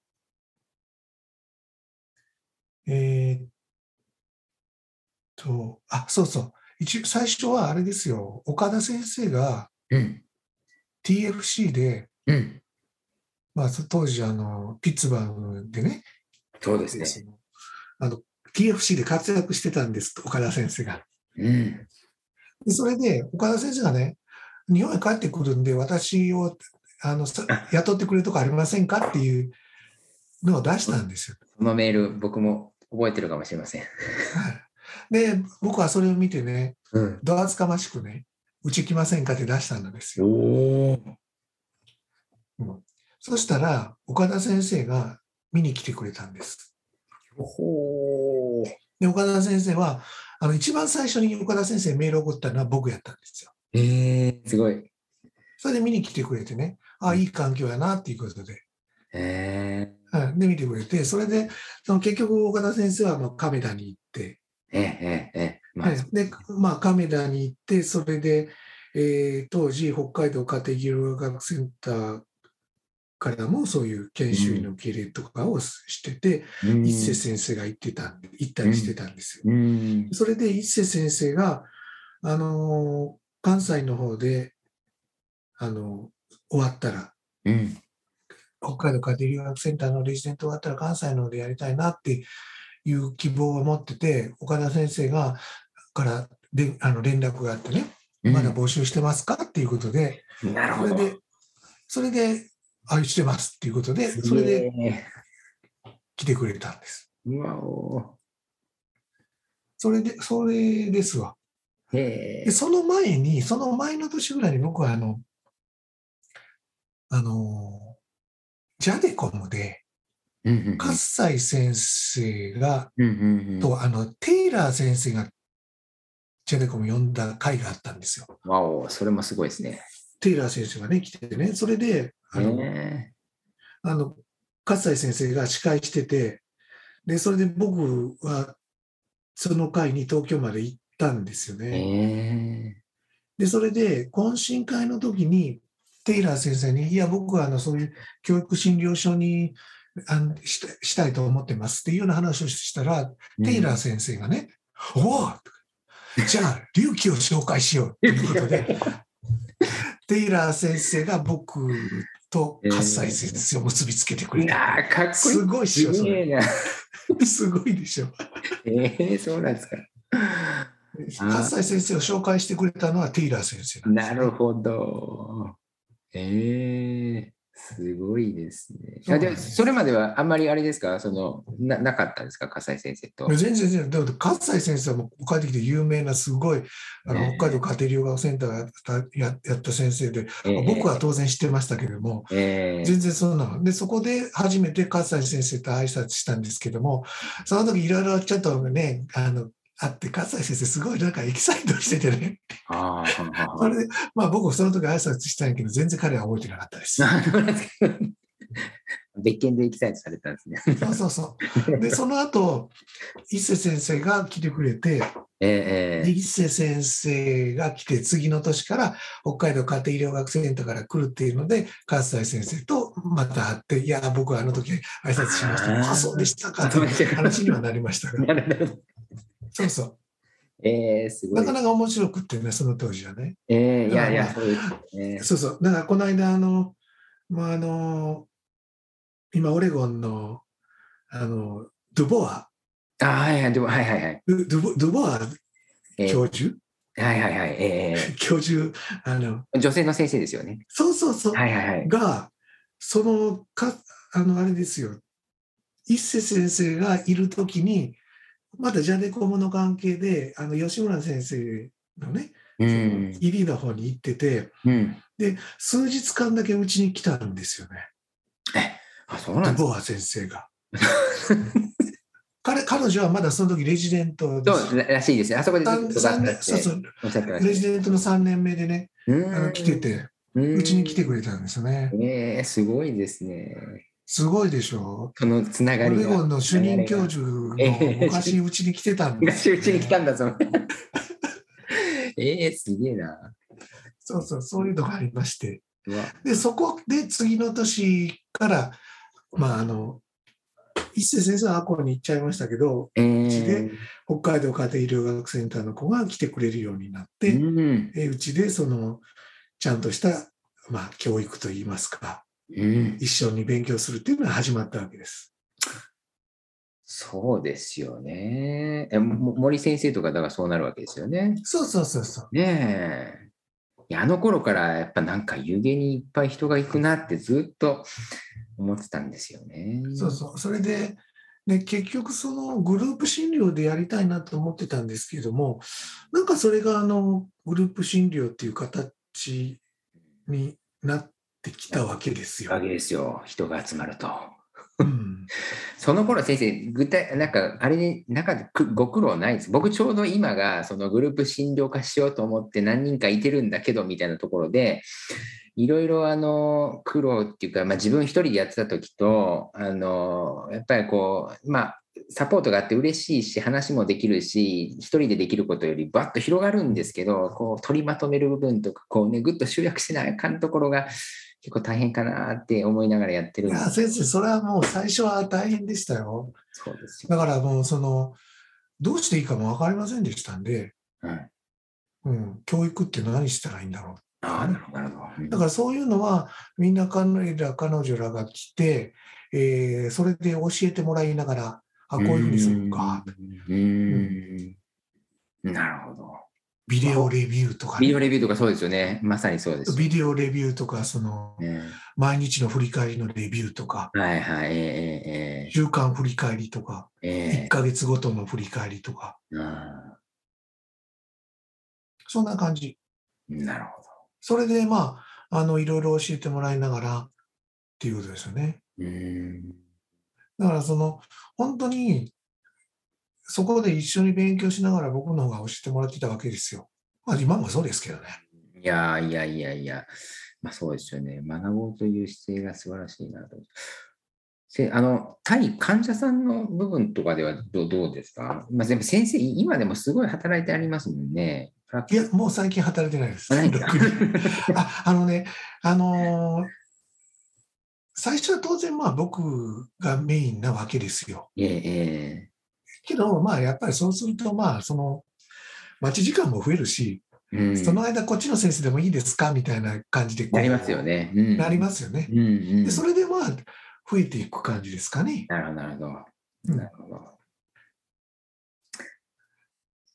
えーっと、あ、そうそう。一最初はあれですよ、岡田先生がうん。TFC で、うん。まあ、そ当時あの、ピッツバーグでね、そうですね。あの TFC で活躍してたんです、岡田先生が。うん。でそれで、岡田先生がね、日本へ帰ってくるんで、私をあのさ雇ってくれるとこありませんかっていうのを出したんですよ。このメール、僕も覚えてるかもしれません。はいで、僕はそれを見てね、うん。ど厚かましくね、うち来ませんかって出したんですよ。おお。そしたら、岡田先生が見に来てくれたんです。で、岡田先生は、あの一番最初に岡田先生にメールを送ったのは僕やったんですよ。えー、すごい。それで見に来てくれてね、あいい環境やなっていうことで。えはい、で、見てくれて、それで、その結局、岡田先生はまあ亀田に行って、ー、えー、えー、え。ー、まあ、はい、で、まあ、亀田に行って、それで、えー当時、北海道家庭医療学センターからもそういう研修医の受け入れとかをしてて、うん一瀬先生が行ってた行ったりしてたんですよ。うん。それで一瀬先生が、あのー関西の方で、あのー終わったら、うん。北海道家庭医療学センターのレジデント終わったら関西の方でやりたいなっていう希望を持ってて、岡田先生が、からであの連絡があってね、まだ募集してますか？っていうことで、なるほど。それで、それで、あ、してますっていうことで、それでえ来てくれたんです。それで、それですわ。で、その前に、その前の年ぐらいに僕はあの、あの、ジャデコムで、葛西先生が。と、あの、テイラー先生が、ジャデコム呼んだ会があったんですよ。わお、それもすごいですね。テイラー先生がね、来ててね、それで、あの、え。あの、葛西先生が司会してて、で、それで僕は、その会に東京まで行ったんですよー、ね。え。で、それで、懇親会の時に、テイラー先生に、いや、僕はあのそういう教育診療所にあのしたしたいと思ってますっていうような話をしたら、ー、テイラー先生がね、おおじゃあ、隆起を紹介しようということで、テイラー先生が僕と葛西先生を結びつけてくれた。いやーかっこいい。すごいっしょ、それ。すごいでしょ。えー、そうなんですか。葛西先生を紹介してくれたのはテイラー先生なんです、なるほど。えー、すごいですね。あでそれまではあんまりあれですか？そのななかったんですか？笠井先生と。全然全然、だって葛西先生はもう帰ってきて有名なすごいあの北海道家庭療学センターがやったややった先生で、えー僕は当然知ってましたけども、えー全然そんなの。で、そこで初めて葛西先生と挨拶したんですけども、その時いろいろちょっとね、あの、あって、葛西先生すごいなんかエキサイトしててね。あーはんはんはんそれで、まあ僕その時挨拶したんやけど、全然彼は覚えてなかったです。別件で行きたいとされたんですね。そうそうそう。で、その後、一瀬先生が来てくれて、ええで一瀬先生が来て、次の年から北海道家庭医療学センターから来るっていうので、関西先生とまた会って、いや、僕はあの時挨拶しました。あーあ、そうでしたかという話にはなりましたが。そうそええすう。ごいなか。なか面白くってね、その当時はね。ええいやいや、まあそうですね。そうそう。だからこの間、あの、まあ、あの、今、オレゴンの、あの、ドゥボア、あはいはい、でも、はいはいはい。ドゥボドゥボアええ教授、はいはいはい。え 教授、あの、え女性の先生ですよね。そうそうそう、はいはいはい。が、その、か、あの、あれですよ、一瀬先生がいるときに、まだジャネコモの関係で、あの、吉村先生のね、うん。入りの方に行ってて、うん。で、数日間だけうちに来たんですよね。あ、そうなんボア先生が。彼彼女はまだその時レジデントでそうららしいですね。あそこでずっそうそうレジデントの3年目でね、た。あの来てて、うちに来てくれたんですよね。ええすごいですね。すごいでしょ？そのつなオがりが。レゴンの主任教授の昔うちに来てたんですうちに来たんだぞ。ええすげえな。そうそう、そういうのがありまして。で、そこで次の年から、まあ、あの、一瀬先生はアコに行っちゃいましたけど、ええちで北海道家庭医療学センターの子が来てくれるようになって、うん。えうちでその、ちゃんとした、まあ、教育といいますか、うん。一緒に勉強するっていうのが始まったわけです。そうですよね。えも森先生とかだからそうなるわけですよね。そうそうそうそう。ねえ。あの頃からやっぱなんか湯気にいっぱい人が行くなってずっと思ってたんですよね。そうそう。それで、で結局そのグループ診療でやりたいなと思ってたんですけれども、なんかそれがあのグループ診療っていう形になってきたわけですよわ。けですよ。人が集まると。うん、その頃先生、具体、なんか、あれに、なんかくご苦労ないです？僕ちょうど今が、そのグループ診療化しようと思って何人かいてるんだけど、みたいなところで、いろいろあの、苦労っていうか、まあ自分一人でやってた時と、あの、やっぱりこう、まあ、サポートがあって嬉しいし、話もできるし、一人でできることよりバッと広がるんですけど、こう、取りまとめる部分とか、こうね、ぐっと集約しなあかんところが結構大変かなって思いながらやってるんです。いや先生、それはもう最初は大変でしたよ。そうですよ。だからもうその、どうしていいかも分かりませんでしたんで、はいうん、教育って何したらいいんだろう。ああ、なるほど、なるほど。うんだからそういうのは、みんな彼ら、彼女らが来て、えーそれで教えてもらいながら、あ、こういうふうにするか、うーん。なるほど。ビデオレビューとか、ビデオレビューとかそうですよね。まさにそうですよビデオレビューとか、その、ね。毎日の振り返りのレビューとか、はいはい、ええ週間振り返りとか、えええ1えヶ月ごとの振り返りとか、えあそんな感じ。ーなるほそれで、まあ、あの、いろいろ教えてもらいながらっていうことですよね。ど。うーん。だから、その、本当に、そこで一緒に勉強しながら僕の方が教えてもらってたわけですよ。まあ、今もそうですけどね。いやいやいやいや、まあそうですよね。学ぼうという姿勢が素晴らしいなと。せあの対患者さんの部分とかではどうどうですか、まあ、全部先生、今でもすごい働いてありますもんね。いや、もう最近働いてないです。あ ああのね、あのー最初は当然まあ僕がメインなわけですよ。えええけど、まあやっぱりそうすると、まあその、待ち時間も増えるし、えうん、その間こっちの先生でもいいですか？みたいな感じでなりますよね。うん、なりますよね。うんうん、でそれでまあ増えていく感じですかね。なるほど、なるほど。うんなるほど。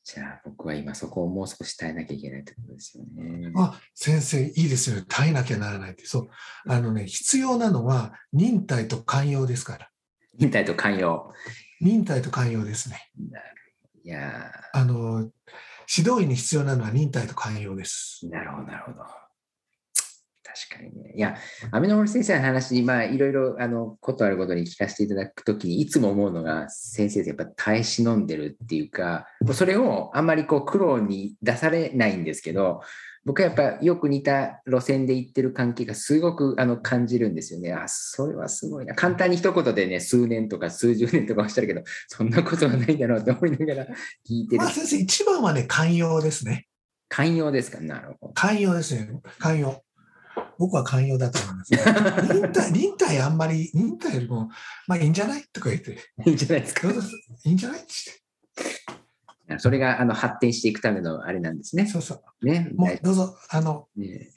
じゃあ、僕は今そこをもう少し耐えなきゃいけないってことですよね。あ、先生、いいですよね。耐えなきゃならないって。そう。あのね、必要なのは忍耐と寛容ですから。忍耐と寛容。忍耐と寛容ですね。なるいやあの、指導員に必要なのは忍耐と寛容です。ーなるほど、なるほど。確かにね。いや、アミノモリ先生の話、まあ、いろいろ、あの、ことあるごとに聞かせていただくときに、いつも思うのが、先生ってやっぱ耐え忍んでるっていうか、それをあんまりこう苦労に出されないんですけど、僕はやっぱよく似た路線で行ってる関係がすごくあの感じるんですよね。あ、それはすごいな。簡単に一言でね、数年とか数十年とかおっしゃるけど、そんなことはないだろうって思いながら聞いてる。まあ先生、一番はね、寛容ですね。寛容ですか？なるほど。寛容ですね。寛容。僕は寛容だと思います。忍耐、忍耐あんまり、忍耐よりも、まあいいんじゃない？とか言って。いいんじゃないですか？いいんじゃない？ってそれがあの発展していくためのあれなんですね。そうそう。ね。もうどうぞ、あの、ね、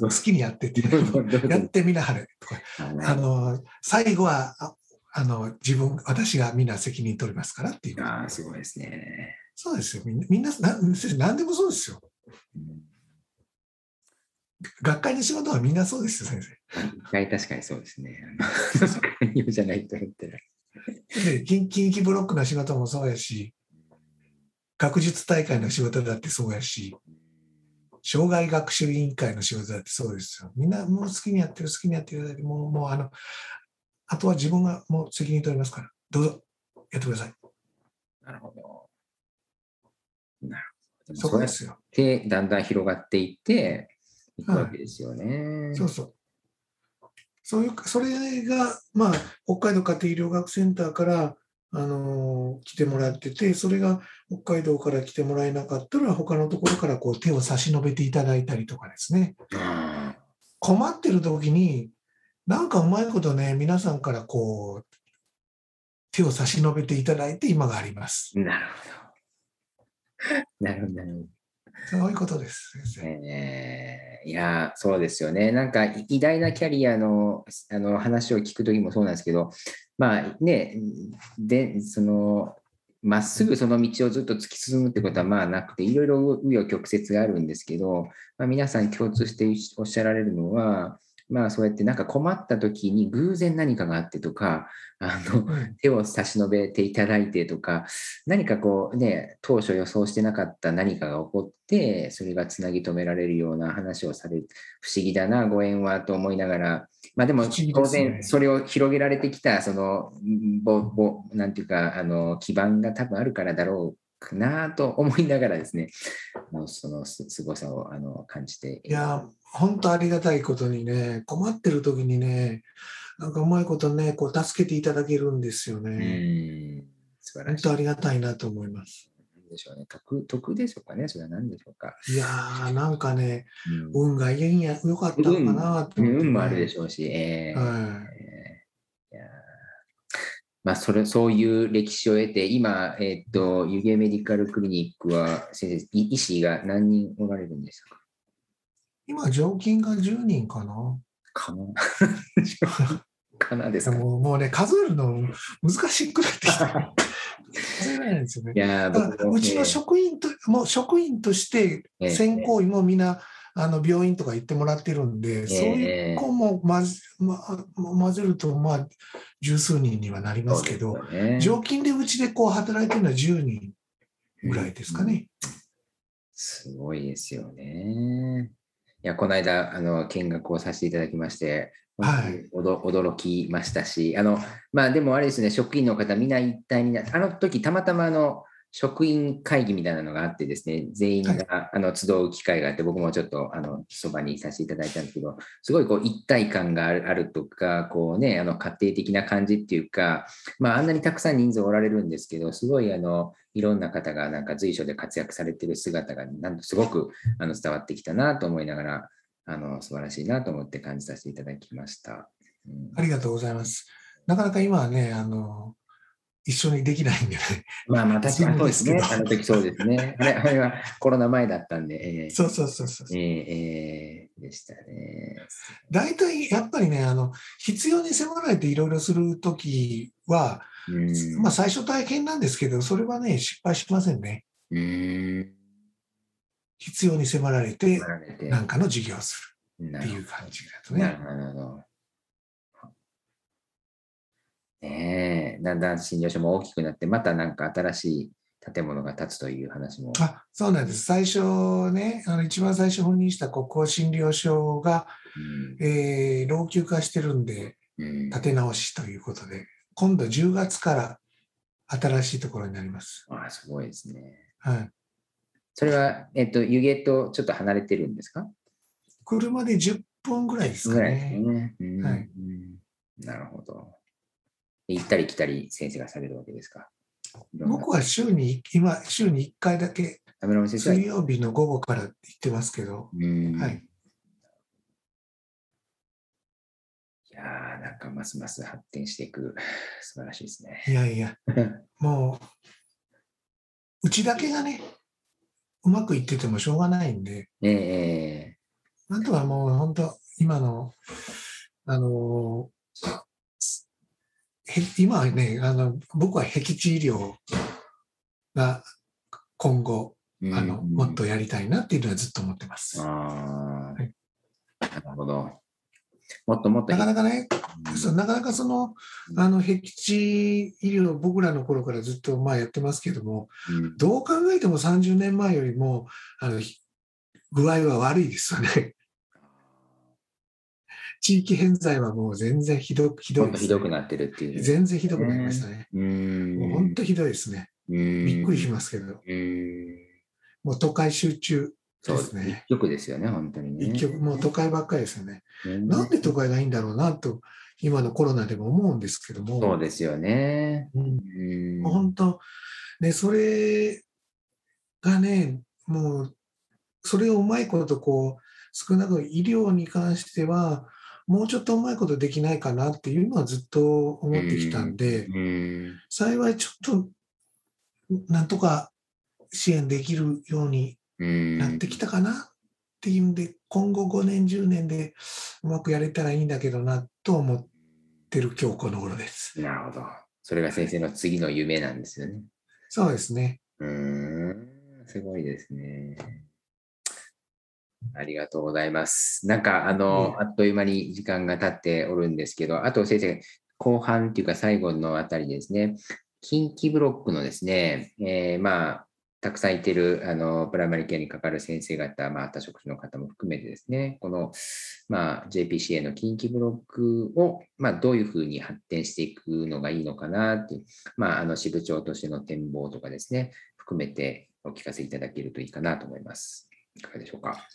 好きにやってって、やってみなはれとか。あの、最後は、あの、自分、私がみんな責任取りますからっていう。ああ、すごいですね。そうですよ。みんな、みんな、何でもそうですよ。うん学会の仕事はみんなそうですよ、先生。学会確かにそうですね。寛容 じゃないと思ってる。で近、近畿ブロックの仕事もそうやし、学術大会の仕事だってそうやし、障害学習委員会の仕事だってそうですよ。みんなもう好きにやってる、好きにやってる。もう、もうあの、あとは自分がもう責任取りますから、どうぞ、やってください。なるほど。なるほど。そこですよ。で、だんだん広がっていって、いくわけですよね。はい、そうそう。そういう、それが、まあ、北海道家庭医療学センターから、あのー、来てもらってて、それが北海道から来てもらえなかったら、他のところからこう手を差し伸べていただいたりとかですね。困ってる時に、なんかうまいことね、皆さんからこう、手を差し伸べていただいて今があります。なるほど。なるほど、なるほど。そういうことです、えー、いや、そうですよね。なんか、偉大なキャリアのあの話を聞くときもそうなんですけど、まあね、で、その、まっすぐその道をずっと突き進むってことはまあなくて、いろいろ紆余曲折があるんですけど、まあ、皆さん共通しておっしゃられるのは、まあそうやってなんか困った時に偶然何かがあってとか、あの、手を差し伸べていただいてとか、何かこうね、当初予想してなかった何かが起こって、それがつなぎ止められるような話をされる、不思議だな、ご縁はと思いながら、まあでも当然それを広げられてきた、その、ぼ、ぼ、なんていうか、あの、基盤が多分あるからだろう。かなと思いながらですね、そのすごさをあの感じていや、本当ありがたいことにね、困ってる時にね、なんかうまいことね、こう助けていただけるんですよね。素晴らしい。本当ありがたいなと思います。でしょうね。得、得でしょうかね。それは何でしょうか。いやー、なんかね、うん、運がいいんや、よかったのかなって、ね、運もあるでしょうし、えー、はい。まあ、それそういう歴史を得て、今、えっ、ー、と、湯気メディカルクリニックは、先生、医師が何人おられるんですか？今、常勤が10人かな。かな かなですか？もうもうね、数えるの難しくなってきた。数えられないんですよね。いやうちの職員と、もう職員として、選考医もみんな、あの病院とか行ってもらってるんで、そういう子も混ぜ,、ま、混ぜると、まあ、十数人にはなりますけど、ね、常勤でうちでこう働いてるのは10人ぐらいですかね。うん、すごいですよね。いや、この間、あの、見学をさせていただきまして、はい、驚きましたし、あの、まあでもあれですね、職員の方みんな一体になって、あの時たまたまあの、職員会議みたいなのがあってですね、全員が、はい、あの集う機会があって、僕もちょっとあのそばにいさせていただいたんですけど、すごいこう一体感があるあるとか、こうね、あの家庭的な感じっていうか、まあ、あんなにたくさん人数おられるんですけど、すごいあのいろんな方がなんか随所で活躍されてる姿が、なんとすごくあの伝わってきたなと思いながら、あの素晴らしいなと思って感じさせていただきました。うん、ありがとうございます。なかなか今はね、あの一緒にできないんでね。まあまあ確かにそうですね。あの時そうですね。あれあれはコロナ前だったんで。えー、そうそうそうそう。えー、えー、でしたね。大体やっぱりね、あの必要に迫られていろいろするときは、まあ最初大変なんですけど、それはね、失敗しませんね。うん必要に迫られて、何かの授業をするっていう感じだとね。なるほど。ねえ、だんだん診療所も大きくなって、またなんか新しい建物が建つという話も。あそうなんです。最初ね、あの一番最初赴任した国交診療所が、うんえー老朽化してるんで、うん建て直しということで、今度10月から新しいところになります。あすごいですね。はい、それは、えっと、湯気とちょっと離れてるんですか？車で10分ぐらいですかね。ね。うんはいうんなるほど。行ったり来たり先生がされるわけですか。僕は週に、今、週に1回だけ、水曜日の午後から行ってますけど、うん。はい。いやーなんかますます発展していく、素晴らしいですね。いやいや、もう、うちだけがね、うまくいっててもしょうがないんで、ええあとはもう本当、今の、あのへ今はねあの、僕は僻地医療が今後、うんあのもっとやりたいなっていうのはずっと思ってます。なるほど。もっともっとなかなかね、なかなかそのうん。あの僻地医療、僕らの頃からずっとまあやってますけども、うん。どう考えても30年前よりもあのひ具合は悪いですよね。地域偏在はもう全然ひどひどいです、ひどくなってるっていう。全然ひどくなりましたね。うん。もう本当ひどいですね。びびっくりしますけど、うん。もう都会集中そうですね。一曲ですよね、本当にね。一曲、もう都会ばっかりですよね。うんなんで都会がいいんだろうなと、今のコロナでも思うんですけども、そうですよね。うんうんもう本当、ね、それがね、もう、それをうまいことこう、少なくとも医療に関しては、もうちょっとうまいことできないかなっていうのはずっと思ってきたんで、うん幸いちょっと、なんとか支援できるようにうんなってきたかなっていうんで、今後5年、10年でうまくやれたらいいんだけどなと思ってる今日この頃です。なるほど。それが先生の次の夢なんですよね。そうですね。うーん、すごいですね。ありがとうございます。なんか、あの、あっという間に時間が経っておるんですけど、あと先生、後半っていうか最後のあたりですね、近畿ブロックのですね、えーまあ、たくさんいてるあのプライマリケアにかかる先生方、まあ、多職種の方も含めてですね、この、まあ、JPCA の近畿ブロックを、まあ、どういうふうに発展していくのがいいのかなっていう、まあ、あの支部長としての展望とかですね、含めてお聞かせいただけるといいかなと思います。いかがでしょうか？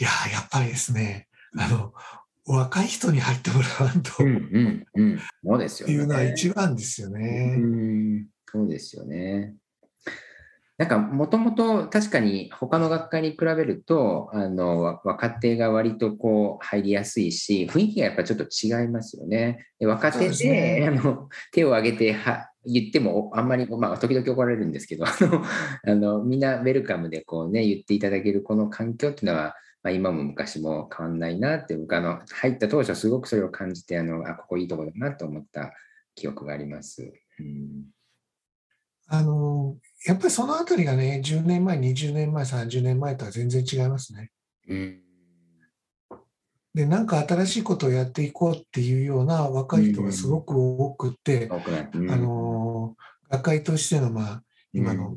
いやーやっぱりですね、あの、若い人に入ってもらわんとうんうんうん。そうですよね。いうのは一番ですようね。ん、そうですよね。なんか、もともと確かに他の学科に比べると、あの、わ若手が割とこう入りやすいし、雰囲気がやっぱちょっと違いますよね。で若手でねあの、手を挙げては言ってもあんまり、まあ、時々怒られるんですけど、あの、あのみんなウェルカムでこうね、言っていただけるこの環境っていうのは、まあ、今も昔も変わんないなって、僕あの、入った当初すごくそれを感じて、あの、あ、ここいいとこだなと思った記憶があります。うん。あの、やっぱりそのあたりがね、10年前、20年前、30年前とは全然違いますね。うん。で、なんか新しいことをやっていこうっていうような若い人がすごく多くて、多くなって、うん。あの、学会としての、まあ、今の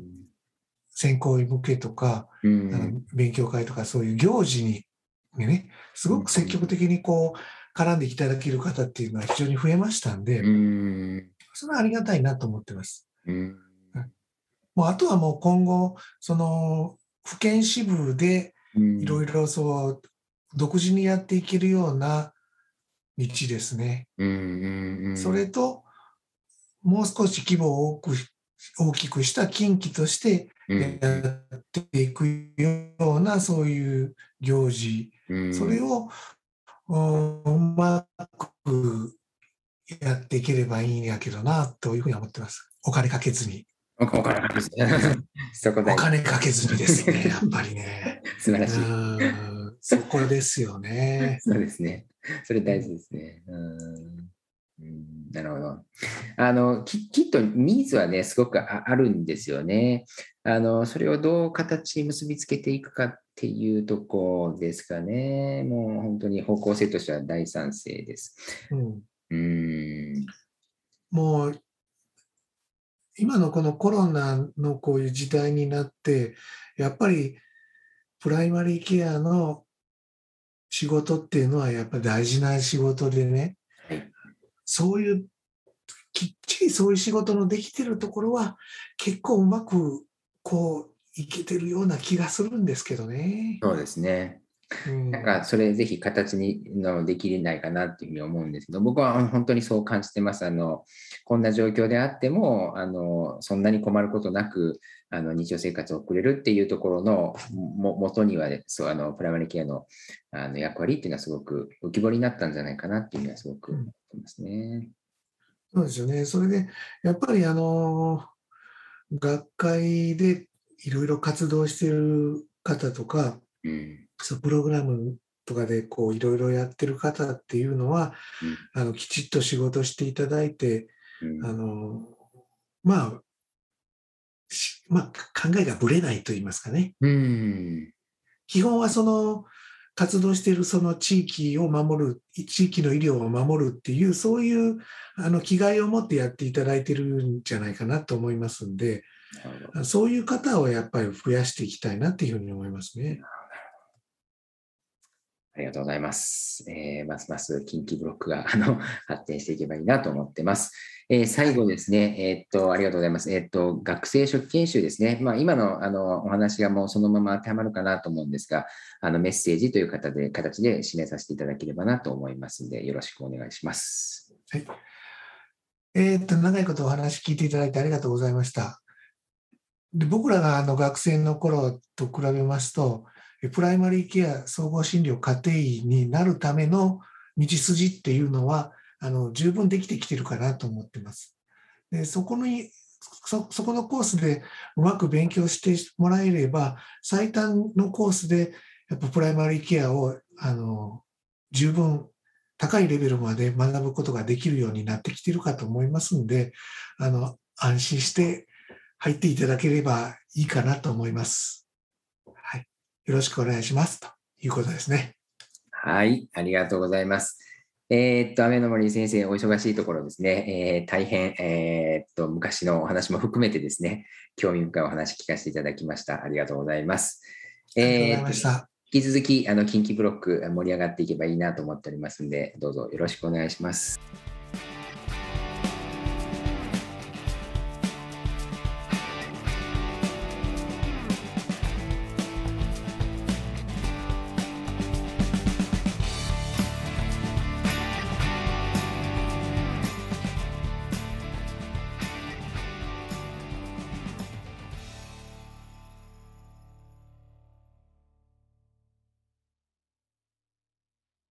選考医向けとか、うん。あの勉強会とかそういう行事にね、すごく積極的にこう絡んでいただける方っていうのは非常に増えましたんで、うん。それはありがたいなと思ってます。うん。もうあとはもう今後、その府県支部でうん。いろいろそう独自にやっていけるような道ですね。それと、もう少し規模を大きくした近畿としてうんやっていくようなそういう行事、うんそれをうまくやっていければいいんやけどなというふうに思ってます。お金かけずに。おお金かけずそこお金かけずにですね、やっぱりね。素晴らしい。うんそこですよね。そうですね。それ大事ですね。うんうんなるほど。あのききっとニーズはね、すごくああるんですよね。あのそれをどう形に結びつけていくかっていうとこですかね。もう本当に方向性としては大賛成です。うんうん。もう、今のこのコロナのこういう時代になって、やっぱりプライマリーケアの仕事っていうのはやっぱり大事な仕事でね、はいそういう、きっちりそういう仕事のできてるところは結構うまくこういけてるような気がするんですけどね。そうですね。うんなんかそれぜひ形にのできないかなっていうふうに思うんですけど、僕は本当にそう感じてます。あのこんな状況であってもあの、そんなに困ることなくあの日常生活を送れるっていうところのも元には、ね、そうあのプライマリケアのあの役割っていうのはすごく浮き彫りになったんじゃないかなっていうのはすごく思ってますね。そうですよね。それで、やっぱりあの、学会でいろいろ活動している方とか、うんそうプログラムとかでこういろいろやってる方っていうのは、あのきちっと仕事していただいて、うんあの、まあ、しまあ、考えがぶれないと言いますかね。うん基本はその活動しているその地域を守る、地域の医療を守るっていう、そういうあの気概を持ってやっていただいてるんじゃないかなと思いますんで、そういう方をやっぱり増やしていきたいなっていうふうに思いますね。ありがとうございます。えーますます近畿ブロックがあの 発展していけばいいなと思ってます。えー最後ですね、えーっと、ありがとうございます。えーっと、学生初期研修ですね。まあ、今のあのお話がもうそのまま当てはまるかなと思うんですが、あのメッセージという形で形で締めさせていただければなと思いますので、よろしくお願いします。はいえっと、長いことお話聞いていただいてありがとうございました。で僕らがあの学生の頃と比べますと、プライマリーケア総合診療家庭医になるための道筋っていうのは、あの十分できてきてるかなと思ってます。でそこにそそこのコースでうまく勉強してもらえれば、最短のコースでやっぱプライマリーケアをあの十分高いレベルまで学ぶことができるようになってきてるかと思いますので、あの安心して入っていただければいいかなと思います。はい、よろしくお願いしますということですね。はい、ありがとうございます。えーっと、雨の森先生、お忙しいところですね、えー大変、えーっと、昔のお話も含めてですね、興味深いお話聞かせていただきました。ありがとうございます。ありがとうございえーっとました。引き続き、あの、近畿ブロック盛り上がっていけばいいなと思っておりますので、どうぞよろしくお願いします。